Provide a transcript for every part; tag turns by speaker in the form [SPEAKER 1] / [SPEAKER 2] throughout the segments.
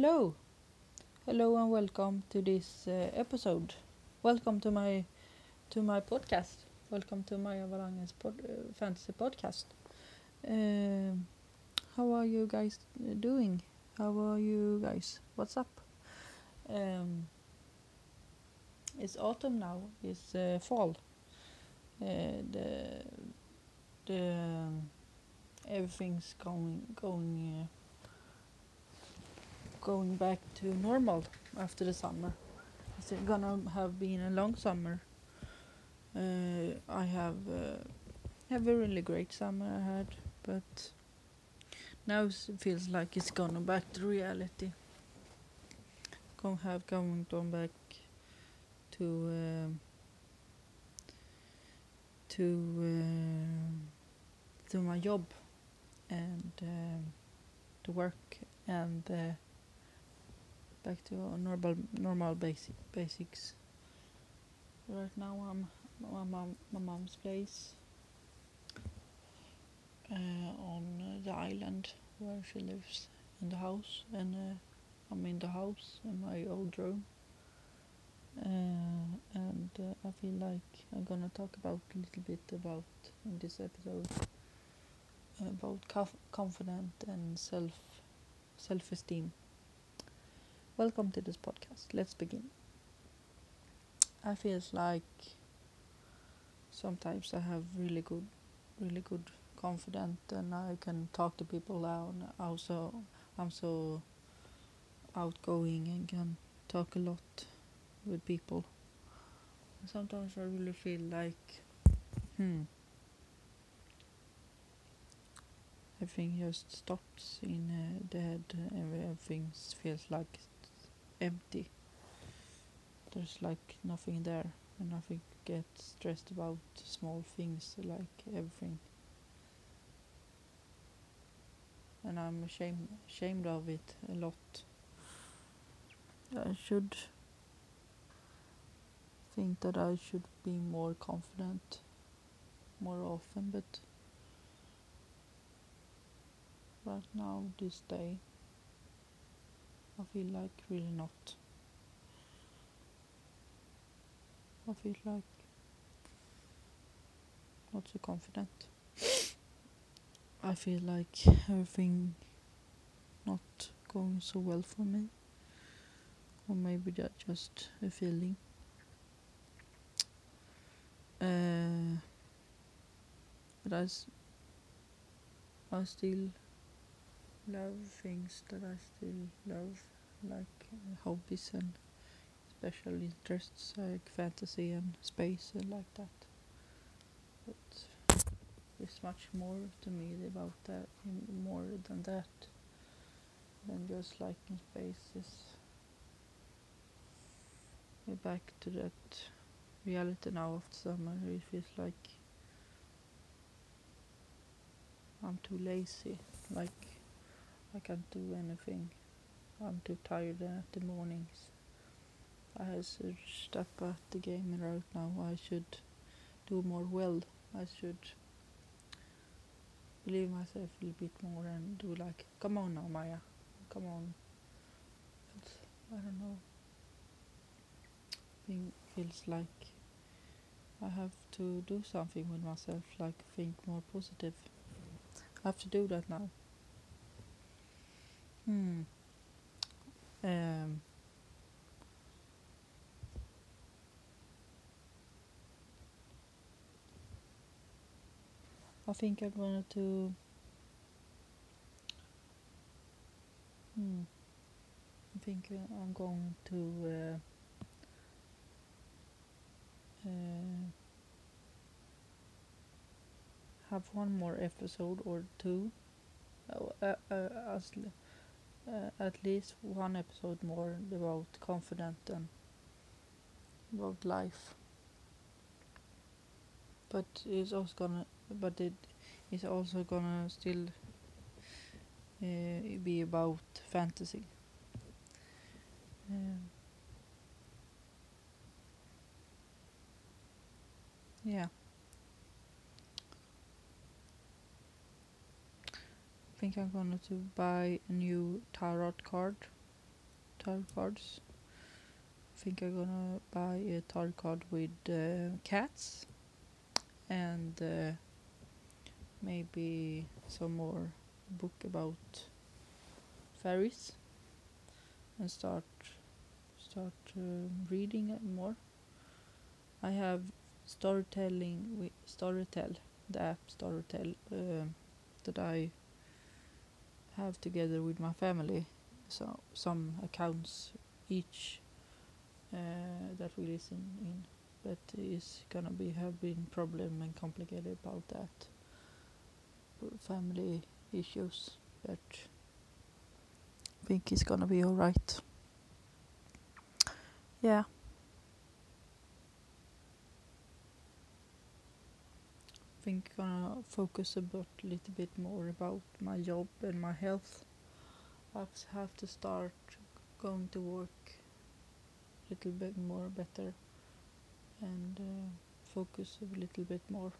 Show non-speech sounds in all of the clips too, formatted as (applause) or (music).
[SPEAKER 1] Hello, hello, and welcome to this uh, episode. Welcome to my to my podcast. Welcome to my Avalanges pod, uh, fantasy podcast. Um, how are you guys uh, doing? How are you guys? What's up? Um, it's autumn now. It's uh, fall. Uh, the the um, everything's going going. Uh, going back to normal after the summer. It's gonna have been a long summer. Uh, I have uh, have a really great summer I had, but now it feels like it's gonna back to reality. Gonna have going back to um to um to my job and um, to work and. Uh, back to normal normal basic basics. Right now I'm my mom my mom's place uh, on the island where she lives in the house, and uh, I'm in the house in my old room. Uh, and uh, I feel like I'm gonna talk about a little bit about in this episode about conf- confident and self self esteem. Welcome to this podcast. Let's begin. I feels like sometimes I have really good, really good confidence, and I can talk to people out. Also, I'm so outgoing and can talk a lot with people. Sometimes I really feel like, hmm, everything just stops in uh, the head. And everything feels like empty. There's like nothing there, and nothing get stressed about small things like everything. And I'm ashamed ashamed of it a lot. I should think that I should be more confident more often, but right now, this day, I feel like really not. I feel like not so confident. I feel like everything not going so well for me. Or maybe that's just a feeling. Uh, but I, I still love things that I still love, like uh, hobbies and special interests like fantasy and space and like that. But there's much more to me about that, more than that, than just liking spaces. We're back to that reality now after summer. It feels like I'm too lazy. Like I can't do anything. I'm too tired at the mornings. I should step at the game right now. I should do more well. I should believe myself a little bit more and do like, come on now, Maya, come on. But I don't know. Thing feels like I have to do something with myself, like think more positive. I have to do that now. Hmm. Um. I think I'm going to. Hmm. I think uh, I'm going to. Uh, uh, have one more episode or two. Uh, uh, uh, l- uh, at least one episode more about confident and about life. But it's also gonna, but it is also gonna still uh, be about fantasy. Um, yeah. Think I'm gonna to buy a new tarot card tarot cards. I think I'm gonna buy a tarot card with uh, cats and uh, maybe some more book about fairies and start start um, reading more. I have storytelling with Storytel, the app Storytel um that I have together with my family. So some accounts each uh, that we listen in, but is gonna be have been problem and complicated about that family issues, but I think it's gonna be alright. Yeah. Think gonna focus a bit, little bit more about my job and my health. I have to start going to work a little bit more better and uh, focus a little bit more.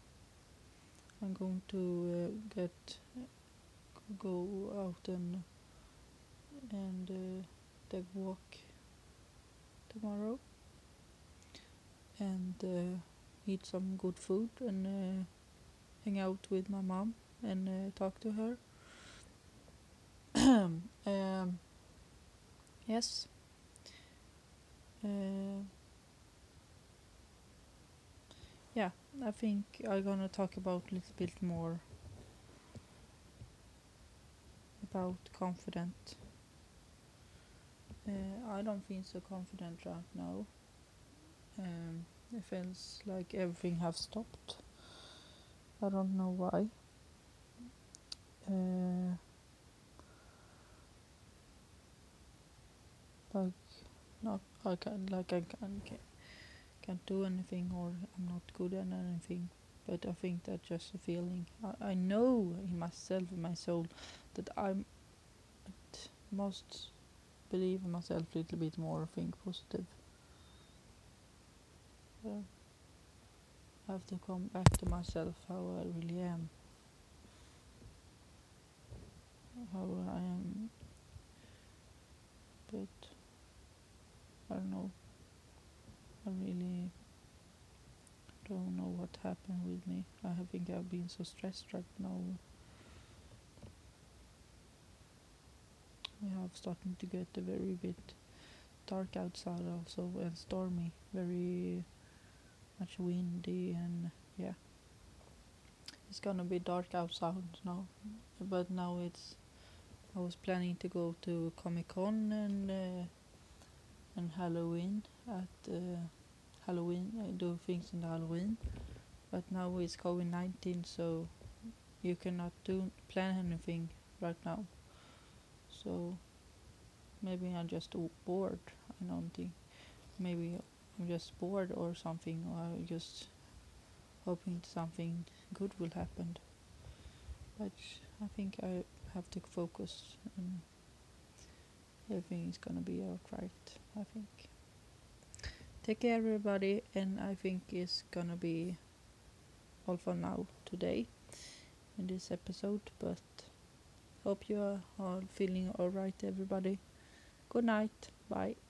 [SPEAKER 1] I'm going to uh, get go out and and uh, take walk tomorrow and uh, eat some good food and uh, out with my mom and uh, talk to her. (clears throat) um, yes. Uh, yeah, I think I'm gonna talk about a little bit more about confident. Uh, I don't feel so confident right now. Um, it feels like everything have stopped. I don't know why. Uh, like not I can like I can can can't do anything or I'm not good at anything. But I think that's just a feeling. I, I know in myself, in my soul, that I'm must believe in myself a little bit more. Think positive. Yeah. Have to come back to myself how I really am. How I am. But I don't know. I really don't know what happened with me. I think I've been so stressed right now. We have starting to get a very bit dark outside also and stormy. Very much windy and yeah. It's gonna be dark outside now but now it's I was planning to go to Comic Con and uh, and Halloween at uh, Halloween I do things in Halloween. But now it's COVID 19 so you cannot do plan anything right now. So maybe I'm just bored I don't think. Maybe I'm just bored or something, or just hoping something good will happen. But I think I have to focus and everything is gonna be alright, I think. Take care everybody and I think it's gonna be all for now today in this episode but hope you are all feeling alright everybody. Good night. Bye.